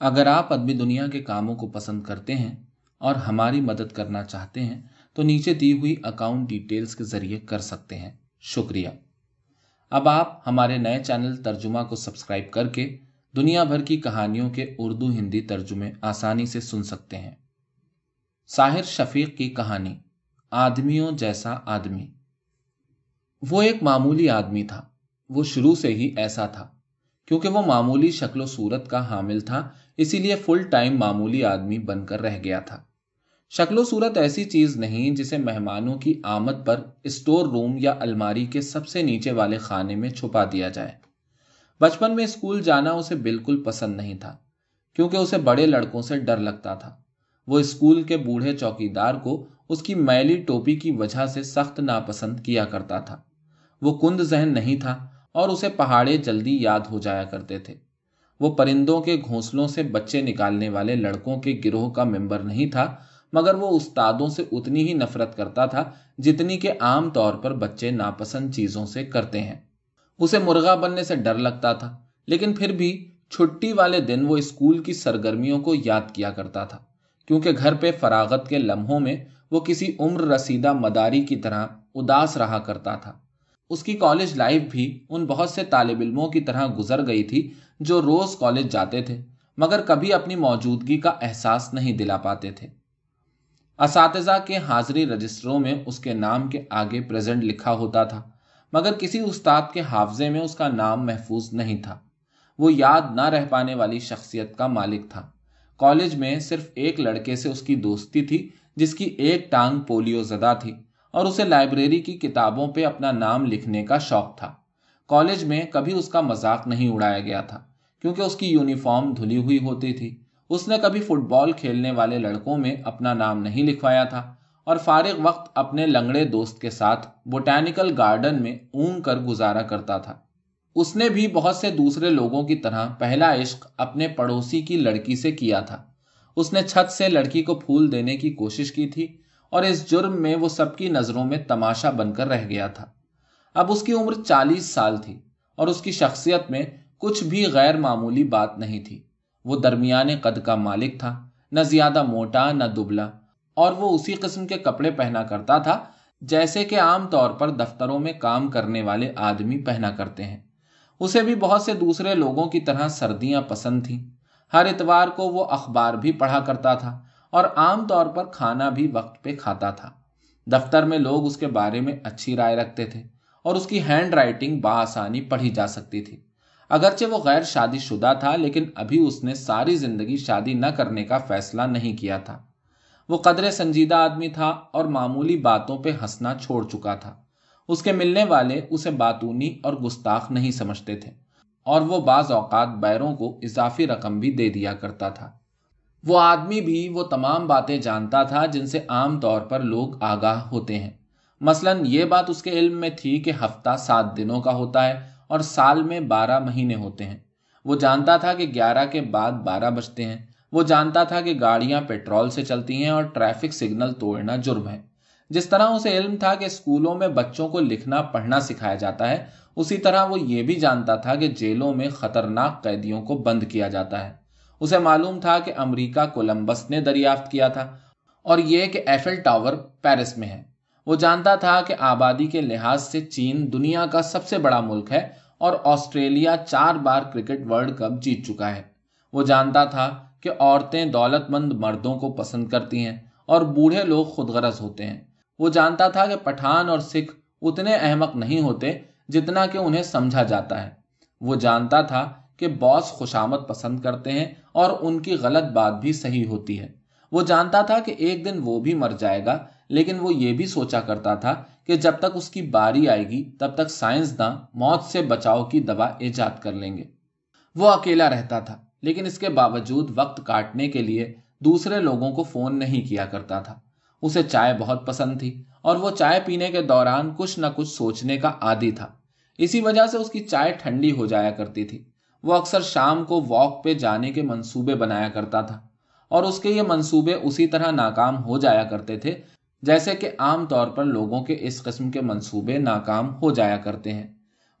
اگر آپ ادبی دنیا کے کاموں کو پسند کرتے ہیں اور ہماری مدد کرنا چاہتے ہیں، تو نیچے دی ہوئی اکاؤنٹ ڈیٹیلز کے ذریعے کر سکتے ہیں۔ شکریہ۔ اب آپ ہمارے نئے چینل ترجمہ کو سبسکرائب کر کے دنیا بھر کی کہانیوں کے اردو ہندی ترجمے آسانی سے سن سکتے ہیں۔ ساحر شفیق کی کہانی، آدمیوں جیسا آدمی۔ وہ ایک معمولی آدمی تھا۔ وہ شروع سے ہی ایسا تھا، کیونکہ وہ معمولی شکل و صورت کا حامل تھا اسی لیے فل ٹائم معمولی آدمی بن کر رہ گیا تھا۔ شکل و صورت ایسی چیز نہیں جسے مہمانوں کی آمد پر اسٹور روم یا الماری کے سب سے نیچے والے خانے میں چھپا دیا جائے۔ بچپن میں اسکول جانا اسے بالکل پسند نہیں تھا، کیونکہ اسے بڑے لڑکوں سے ڈر لگتا تھا۔ وہ اسکول کے بوڑھے چوکی دار کو اس کی میلی ٹوپی کی وجہ سے سخت ناپسند کیا کرتا تھا۔ وہ کند ذہن نہیں تھا اور اسے پہاڑے جلدی یاد ہو جایا کرتے تھے۔ وہ پرندوں کے گھونسلوں سے بچے نکالنے والے لڑکوں کے گروہ کا ممبر نہیں تھا، مگر وہ استادوں سے اتنی ہی نفرت کرتا تھا جتنی کہ عام طور پر بچے ناپسند چیزوں سے کرتے ہیں۔ اسے مرغا بننے سے ڈر لگتا تھا، لیکن پھر بھی چھٹی والے دن وہ اسکول کی سرگرمیوں کو یاد کیا کرتا تھا، کیونکہ گھر پہ فراغت کے لمحوں میں وہ کسی عمر رسیدہ مداری کی طرح اداس رہا کرتا تھا۔ اس کی کالج لائف بھی ان بہت سے طالب علموں کی طرح گزر گئی تھی جو روز کالج جاتے تھے، مگر کبھی اپنی موجودگی کا احساس نہیں دلا پاتے تھے۔ اساتذہ کے حاضری رجسٹروں میں اس کے نام کے آگے پریزنٹ لکھا ہوتا تھا، مگر کسی استاد کے حافظے میں اس کا نام محفوظ نہیں تھا۔ وہ یاد نہ رہ پانے والی شخصیت کا مالک تھا۔ کالج میں صرف ایک لڑکے سے اس کی دوستی تھی، جس کی ایک ٹانگ پولیو زدہ تھی، اور اسے لائبریری کی کتابوں پہ اپنا نام لکھنے کا شوق تھا۔ کالج میں کبھی اس کا مذاق نہیں اڑایا گیا تھا۔ کیونکہ اس کی یونیفارم دھلی ہوئی ہوتی تھی۔ اس نے کبھی فٹ بال کھیلنے والے لڑکوں میں اپنا نام نہیں لکھوایا تھا اور فارغ وقت اپنے لنگڑے دوست کے ساتھ بوٹینیکل گارڈن میں اون کر گزارا کرتا تھا۔ اس نے بھی بہت سے دوسرے لوگوں کی طرح پہلا عشق اپنے پڑوسی کی لڑکی سے کیا تھا۔ اس نے چھت سے لڑکی کو پھول دینے کی کوشش کی تھی اور اس جرم میں وہ سب کی نظروں میں تماشا بن کر رہ گیا تھا۔ اب اس کی عمر چالیس سال تھی اور اس کی شخصیت میں کچھ بھی غیر معمولی بات نہیں تھی۔ وہ درمیانے قد کا مالک تھا، نہ زیادہ موٹا، نہ دبلا، اور وہ اسی قسم کے کپڑے پہنا کرتا تھا، جیسے کہ عام طور پر دفتروں میں کام کرنے والے آدمی پہنا کرتے ہیں۔ اسے بھی بہت سے دوسرے لوگوں کی طرح سردیاں پسند تھیں۔ ہر اتوار کو وہ اخبار بھی پڑھا کرتا تھا اور عام طور پر کھانا بھی وقت پہ کھاتا تھا۔ دفتر میں لوگ اس کے بارے میں اچھی رائے رکھتے تھے اور اس کی ہینڈ رائٹنگ بآسانی پڑھی جا سکتی تھی۔ اگرچہ وہ غیر شادی شدہ تھا، لیکن ابھی اس نے ساری زندگی شادی نہ کرنے کا فیصلہ نہیں کیا تھا۔ وہ قدر سنجیدہ آدمی تھا اور معمولی باتوں پہ ہنسنا چھوڑ چکا تھا۔ اس کے ملنے والے اسے باتونی اور گستاخ نہیں سمجھتے تھے، اور وہ بعض اوقات بیروں کو اضافی رقم بھی دے دیا کرتا تھا۔ وہ آدمی بھی وہ تمام باتیں جانتا تھا جن سے عام طور پر لوگ آگاہ ہوتے ہیں۔ مثلا یہ بات اس کے علم میں تھی کہ ہفتہ سات دنوں کا ہوتا ہے۔ اور سال میں بارہ مہینے ہوتے ہیں۔ وہ جانتا تھا کہ گیارہ کے بعد بارہ بجتے ہیں۔ وہ جانتا تھا کہ گاڑیاں پیٹرول سے چلتی ہیں اور ٹریفک سگنل توڑنا جرم ہے۔ جس طرح اسے علم تھا کہ اسکولوں میں بچوں کو لکھنا، پڑھنا سکھایا جاتا ہے، اسی طرح وہ یہ بھی جانتا تھا کہ جیلوں میں خطرناک قیدیوں کو بند کیا جاتا ہے۔ اسے معلوم تھا کہ امریکہ کولمبس نے دریافت کیا تھا اور یہ کہ ایفل ٹاور پیرس میں ہے۔ وہ جانتا تھا کہ آبادی کے لحاظ سے چین دنیا کا سب سے بڑا ملک ہے اور آسٹریلیا چار بار کرکٹ ورلڈ کپ جیت چکا ہے۔ وہ جانتا تھا کہ عورتیں دولت مند مردوں کو پسند کرتی ہیں اور بوڑھے لوگ خود غرض ہوتے ہیں۔ وہ جانتا تھا کہ پٹھان اور سکھ اتنے احمق نہیں ہوتے جتنا کہ انہیں سمجھا جاتا ہے۔ وہ جانتا تھا کہ باس خوشامد پسند کرتے ہیں اور ان کی غلط بات بھی صحیح ہوتی ہے۔ وہ جانتا تھا کہ ایک دن وہ بھی مر جائے گا لیکن وہ یہ بھی سوچا کرتا تھا کہ جب تک اس کی باری آئے گی، تب تک سائنسداں موت سے بچاؤ کی دوا ایجاد کر لیں گے۔ وہ اکیلا رہتا تھا، لیکن اس کے باوجود وقت کاٹنے کے لیے دوسرے لوگوں کو فون نہیں کیا کرتا تھا۔ اسے چائے بہت پسند تھی اور وہ چائے پینے کے دوران کچھ نہ کچھ سوچنے کا عادی تھا۔ اسی وجہ سے اس کی چائے ٹھنڈی ہو جایا کرتی تھی۔ وہ اکثر شام کو واک پہ جانے کے منصوبے بنایا کرتا تھا اور اس کے یہ منصوبے اسی طرح ناکام ہو جایا کرتے تھے جیسے کہ عام طور پر لوگوں کے اس قسم کے منصوبے ناکام ہو جایا کرتے ہیں۔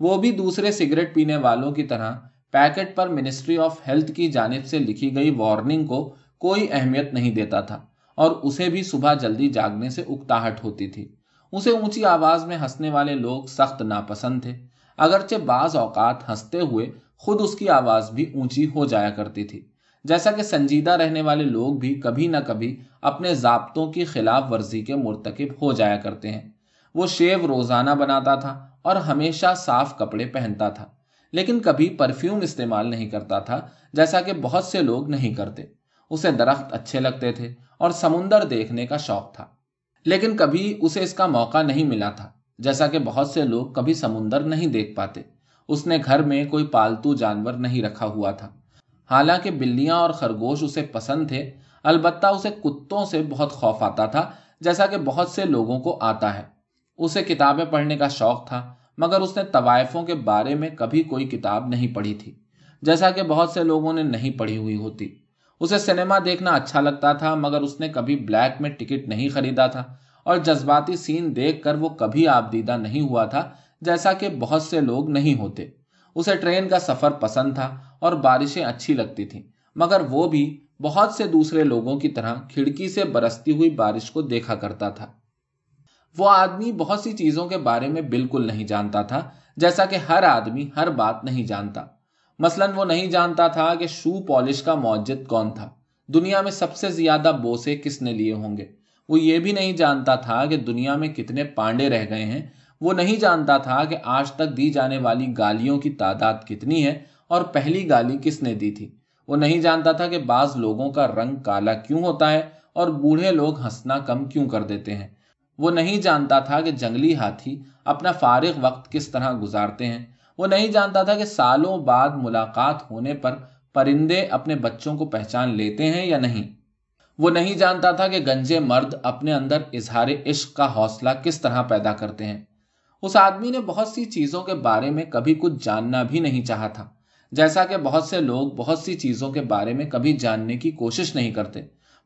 وہ بھی دوسرے سگریٹ پینے والوں کی طرح پیکٹ پر منسٹری آف ہیلتھ کی جانب سے لکھی گئی وارننگ کو کوئی اہمیت نہیں دیتا تھا اور اسے بھی صبح جلدی جاگنے سے اکتاہٹ ہوتی تھی۔ اسے اونچی آواز میں ہنسنے والے لوگ سخت ناپسند تھے۔ اگرچہ بعض اوقات ہنستے ہوئے خود اس کی آواز بھی اونچی ہو جایا کرتی تھی۔ جیسا کہ سنجیدہ رہنے والے لوگ بھی کبھی نہ کبھی اپنے ضابطوں کی خلاف ورزی کے مرتکب ہو جایا کرتے ہیں۔ وہ شیو روزانہ بناتا تھا اور ہمیشہ صاف کپڑے پہنتا تھا، لیکن کبھی پرفیوم استعمال نہیں کرتا تھا، جیسا کہ بہت سے لوگ نہیں کرتے۔ اسے درخت اچھے لگتے تھے اور سمندر دیکھنے کا شوق تھا۔ لیکن کبھی اسے اس کا موقع نہیں ملا تھا، جیسا کہ بہت سے لوگ کبھی سمندر نہیں دیکھ پاتے۔ اس نے گھر میں کوئی پالتو جانور نہیں رکھا ہوا تھا۔ حالانکہ بلیاں اور خرگوش اسے پسند تھے، البتہ اسے کتوں سے بہت خوف آتا تھا، جیسا کہ بہت سے لوگوں کو آتا ہے۔ اسے کتابیں پڑھنے کا شوق تھا، مگر اس نے طوائفوں کے بارے میں کبھی کوئی کتاب نہیں پڑھی تھی، جیسا کہ بہت سے لوگوں نے نہیں پڑھی ہوئی ہوتی۔ اسے سنیما دیکھنا اچھا لگتا تھا، مگر اس نے کبھی بلیک میں ٹکٹ نہیں خریدا تھا، اور جذباتی سین دیکھ کر وہ کبھی آپ دیدہ نہیں ہوا تھا، جیسا کہ بہت سے لوگ نہیں ہوتے۔ اسے ٹرین کا سفر پسند تھا اور بارشیں اچھی لگتی تھیں، مگر وہ بھی بہت سے دوسرے لوگوں کی طرح کھڑکی سے برستی ہوئی بارش کو دیکھا کرتا تھا۔ وہ آدمی بہت سی چیزوں کے بارے میں بالکل نہیں جانتا تھا، جیسا کہ ہر آدمی ہر بات نہیں جانتا۔ مثلا وہ نہیں جانتا تھا کہ شو پالش کا موجد کون تھا۔ دنیا میں سب سے زیادہ بوسے کس نے لیے ہوں گے؟ وہ یہ بھی نہیں جانتا تھا کہ دنیا میں کتنے پانڈے رہ گئے ہیں وہ نہیں جانتا تھا کہ آج تک دی جانے والی گالیوں کی تعداد کتنی ہے اور پہلی گالی کس نے دی تھی۔ وہ نہیں جانتا تھا کہ بعض لوگوں کا رنگ کالا کیوں ہوتا ہے اور بوڑھے لوگ ہنسنا کم کیوں کر دیتے ہیں۔ وہ نہیں جانتا تھا کہ جنگلی ہاتھی اپنا فارغ وقت کس طرح گزارتے ہیں۔ وہ نہیں جانتا تھا کہ سالوں بعد ملاقات ہونے پر پرندے اپنے بچوں کو پہچان لیتے ہیں یا نہیں۔ وہ نہیں جانتا تھا کہ گنجے مرد اپنے اندر اظہار عشق کا حوصلہ کس طرح پیدا کرتے ہیں۔ اس آدمی نے بہت سی چیزوں کے بارے میں کبھی کچھ جاننا بھی نہیں چاہا تھا۔ جیسا کہ بہت سے لوگ بہت سی چیزوں کے بارے میں کبھی جاننے کی کوشش نہیں کرتے۔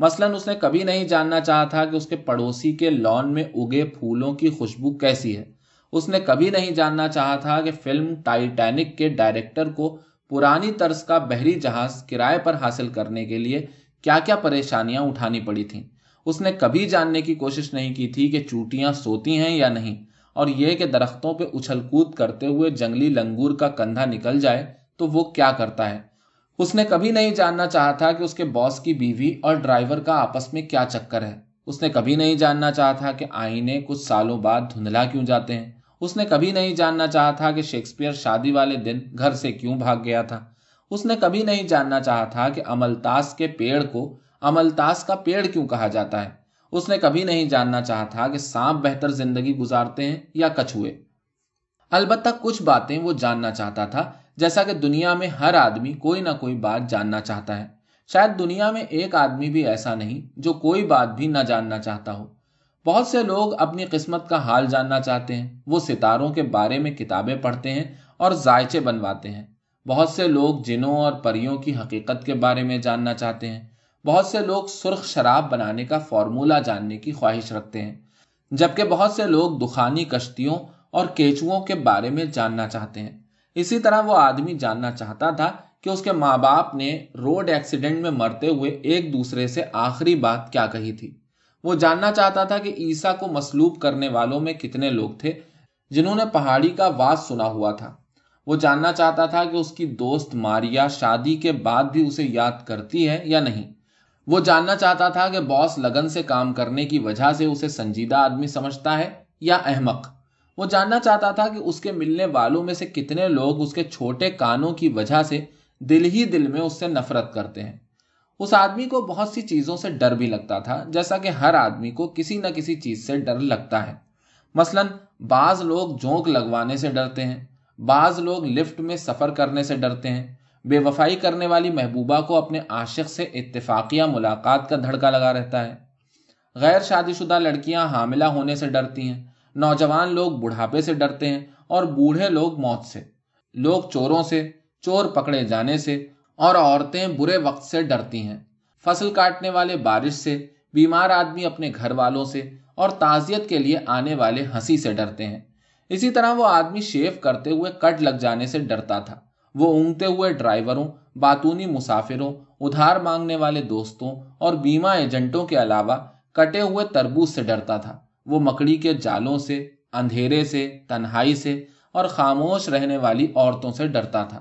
مثلا اس نے کبھی نہیں جاننا چاہا تھا کہ اس کے پڑوسی کے لان میں اگے پھولوں کی خوشبو کیسی ہے۔ اس نے کبھی نہیں جاننا چاہا تھا کہ فلم ٹائٹینک کے ڈائریکٹر کو پرانی طرز کا بحری جہاز کرائے پر حاصل کرنے کے لیے کیا کیا پریشانیاں اٹھانی پڑی تھیں۔ اس نے کبھی جاننے کی کوشش نہیں کی تھی کہ چوٹیاں سوتی ہیں یا نہیں۔ اور یہ کہ درختوں پہ اچھل کود کرتے ہوئے جنگلی لنگور کا کندھا نکل جائے تو وہ کیا کرتا ہے؟ اس نے کبھی نہیں جاننا چاہا تھا کہ اس کے باس کی بیوی اور ڈرائیور کا آپس میں کیا چکر ہے۔ اس نے کبھی نہیں جاننا چاہا تھا کہ آئینے کچھ سالوں بعد دھندلا کیوں جاتے ہیں۔ اس نے کبھی نہیں جاننا چاہا تھا کہ شیکسپیئر شادی والے دن گھر سے کیوں بھاگ گیا تھا۔ اس نے کبھی نہیں جاننا چاہا تھا کہ املتاس کے پیڑ کو املتاس کا پیڑ کیوں کہا جاتا ہے؟ اس نے کبھی نہیں جاننا چاہا تھا کہ سانپ بہتر زندگی گزارتے ہیں یا کچھوے البتہ کچھ باتیں وہ جاننا چاہتا تھا، جیسا کہ دنیا میں ہر آدمی کوئی نہ کوئی بات جاننا چاہتا ہے۔ شاید دنیا میں ایک آدمی بھی ایسا نہیں جو کوئی بات بھی نہ جاننا چاہتا ہو۔ بہت سے لوگ اپنی قسمت کا حال جاننا چاہتے ہیں، وہ ستاروں کے بارے میں کتابیں پڑھتے ہیں اور ذائچے بنواتے ہیں۔ بہت سے لوگ جنوں اور پریوں کی حقیقت کے بارے میں جاننا چاہتے ہیں۔ بہت سے لوگ سرخ شراب بنانے کا فارمولا جاننے کی خواہش رکھتے ہیں، جبکہ بہت سے لوگ دخانی کشتیوں اور کیچوؤں کے بارے میں جاننا چاہتے ہیں۔ اسی طرح وہ آدمی جاننا چاہتا تھا کہ اس کے ماں باپ نے روڈ ایکسیڈنٹ میں مرتے ہوئے ایک دوسرے سے آخری بات کیا کہی تھی۔ وہ جاننا چاہتا تھا کہ عیسا کو مسلوب کرنے والوں میں کتنے لوگ تھے، جنہوں نے پہاڑی کا واس سنا ہوا تھا۔ وہ جاننا چاہتا تھا کہ اس کی دوست ماریا شادی کے بعد بھی اسے یاد کرتی ہے یا نہیں۔ وہ جاننا چاہتا تھا کہ باس لگن سے کام کرنے کی وجہ سے اسے سنجیدہ آدمی سمجھتا ہے یا احمق۔ وہ جاننا چاہتا تھا کہ اس کے ملنے والوں میں سے کتنے لوگ اس کے چھوٹے کانوں کی وجہ سے دل ہی دل میں اس سے نفرت کرتے ہیں۔ اس آدمی کو بہت سی چیزوں سے ڈر بھی لگتا تھا، جیسا کہ ہر آدمی کو کسی نہ کسی چیز سے ڈر لگتا ہے۔ مثلا، بعض لوگ جونک لگوانے سے ڈرتے ہیں، بعض لوگ لفٹ میں سفر کرنے سے ڈرتے ہیں۔ بے وفائی کرنے والی محبوبہ کو اپنے عاشق سے اتفاقیہ ملاقات کا دھڑکا لگا رہتا ہے۔ غیر شادی شدہ لڑکیاں حاملہ ہونے سے ڈرتی ہیں۔ نوجوان لوگ بڑھاپے سے ڈرتے ہیں اور بوڑھے لوگ موت سے۔ لوگ چوروں سے، چور پکڑے جانے سے اور عورتیں برے وقت سے ڈرتی ہیں۔ فصل کاٹنے والے بارش سے، بیمار آدمی اپنے گھر والوں سے اور تعزیت کے لیے آنے والے ہنسی سے ڈرتے ہیں۔ اسی طرح وہ آدمی شیو کرتے ہوئے کٹ لگ جانے سے ڈرتا تھا۔ وہ اونگتے ہوئے ڈرائیوروں، باتونی مسافروں، ادھار مانگنے والے دوستوں اور بیمہ ایجنٹوں کے علاوہ کٹے ہوئے تربوز سے ڈرتا تھا۔ وہ مکڑی کے جالوں سے، اندھیرے سے، تنہائی سے اور خاموش رہنے والی عورتوں سے ڈرتا تھا۔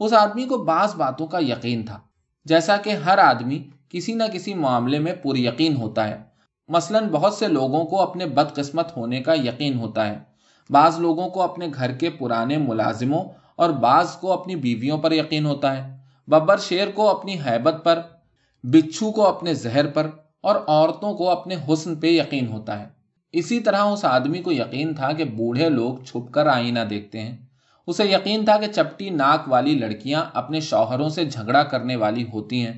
اس آدمی کو بعض باتوں کا یقین تھا، جیسا کہ ہر آدمی کسی نہ کسی معاملے میں پر یقین ہوتا ہے۔ مثلا بہت سے لوگوں کو اپنے بد قسمت ہونے کا یقین ہوتا ہے۔ بعض لوگوں کو اپنے گھر کے پرانے ملازموں اور بعض کو اپنی بیویوں پر یقین ہوتا ہے۔ ببر شیر کو اپنی حیبت پر، بچھو کو اپنے زہر پر اور عورتوں کو اپنے حسن پہ یقین ہوتا ہے۔ اسی طرح اس آدمی کو یقین تھا کہ بوڑھے لوگ چھپ کر آئینہ دیکھتے ہیں۔ اسے یقین تھا کہ چپٹی ناک والی لڑکیاں اپنے شوہروں سے جھگڑا کرنے والی ہوتی ہیں۔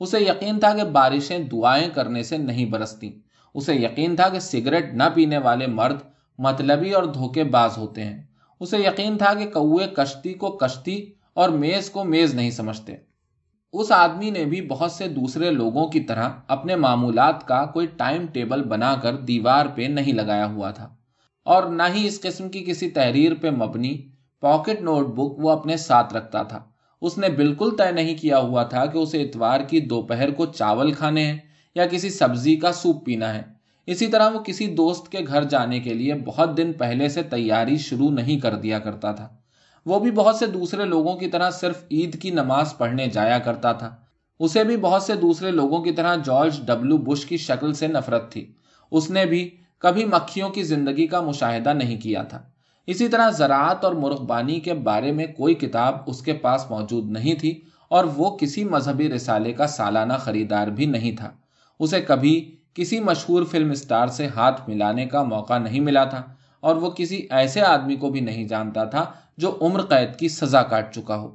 اسے یقین تھا کہ بارشیں دعائیں کرنے سے نہیں برستی۔ اسے یقین تھا کہ سگریٹ نہ پینے والے مرد مطلبی اور دھوکے باز ہوتے ہیں۔ اسے یقین تھا کہ کوے کشتی کو کشتی اور میز کو میز نہیں سمجھتے۔ اس آدمی نے بھی بہت سے دوسرے لوگوں کی طرح اپنے معمولات کا کوئی ٹائم ٹیبل بنا کر دیوار پہ نہیں لگایا ہوا تھا۔ اور نہ ہی اس قسم کی کسی تحریر پہ مبنی پاکٹ نوٹ بک وہ اپنے ساتھ رکھتا تھا۔ اس نے بالکل طے نہیں کیا ہوا تھا کہ اسے اتوار کی دوپہر کو چاول کھانے ہیں یا کسی سبزی کا سوپ پینا ہے۔ اسی طرح وہ کسی دوست کے گھر جانے کے لیے بہت دن پہلے سے تیاری شروع نہیں کر دیا کرتا تھا۔ وہ بھی بہت سے دوسرے لوگوں کی طرح صرف عید کی نماز پڑھنے جایا کرتا تھا۔ اسے بھی بہت سے دوسرے لوگوں کی طرح جارج ڈبلو بش کی شکل سے نفرت تھی۔ اس نے بھی کبھی مکھیوں کی زندگی کا مشاہدہ نہیں کیا تھا۔ اسی طرح زراعت اور مرغبانی کے بارے میں کوئی کتاب اس کے پاس موجود نہیں تھی اور وہ کسی مذہبی رسالے کا سالانہ خریدار بھی نہیں تھا۔ اسے کبھی کسی مشہور فلم اسٹار سے ہاتھ ملانے کا موقع نہیں ملا تھا اور وہ کسی ایسے آدمی کو بھی نہیں جانتا تھا جو عمر قید کی سزا کاٹ چکا ہو۔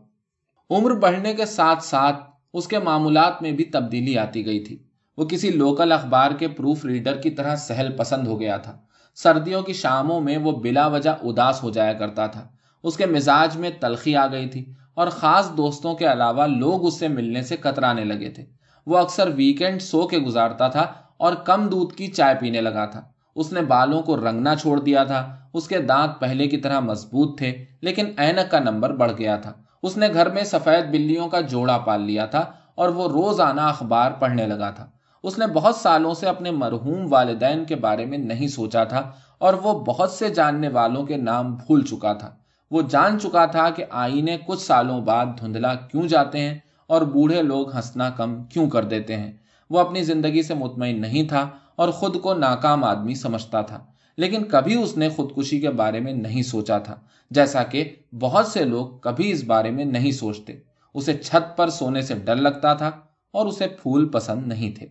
عمر بڑھنے کے ساتھ ساتھ اس کے معمولات میں بھی تبدیلی آتی گئی تھی۔ وہ کسی لوکل اخبار کے پروف ریڈر کی طرح سہل پسند ہو گیا تھا۔ سردیوں کی شاموں میں وہ بلا وجہ اداس ہو جایا کرتا تھا۔ اس کے مزاج میں تلخی آ گئی تھی اور خاص دوستوں کے علاوہ لوگ اس سے ملنے سے کترانے لگے تھے۔ وہ اکثر ویکینڈ سو کے گزارتا تھا اور کم دودھ کی چائے پینے لگا تھا۔ اس نے بالوں کو رنگنا چھوڑ دیا تھا۔ اس کے دانت پہلے کی طرح مضبوط تھے، لیکن اینک کا نمبر بڑھ گیا تھا۔ اس نے گھر میں سفید بلیوں کا جوڑا پال لیا تھا اور وہ روز آنا اخبار پڑھنے لگا تھا۔ اس نے بہت سالوں سے اپنے مرحوم والدین کے بارے میں نہیں سوچا تھا اور وہ بہت سے جاننے والوں کے نام بھول چکا تھا۔ وہ جان چکا تھا کہ آئینے کچھ سالوں بعد دھندلا کیوں جاتے ہیں اور بوڑھے لوگ ہنسنا کم کیوں کر دیتے ہیں۔ وہ اپنی زندگی سے مطمئن نہیں تھا اور خود کو ناکام آدمی سمجھتا تھا، لیکن کبھی اس نے خودکشی کے بارے میں نہیں سوچا تھا، جیسا کہ بہت سے لوگ کبھی اس بارے میں نہیں سوچتے۔ اسے چھت پر سونے سے ڈر لگتا تھا اور اسے پھول پسند نہیں تھے۔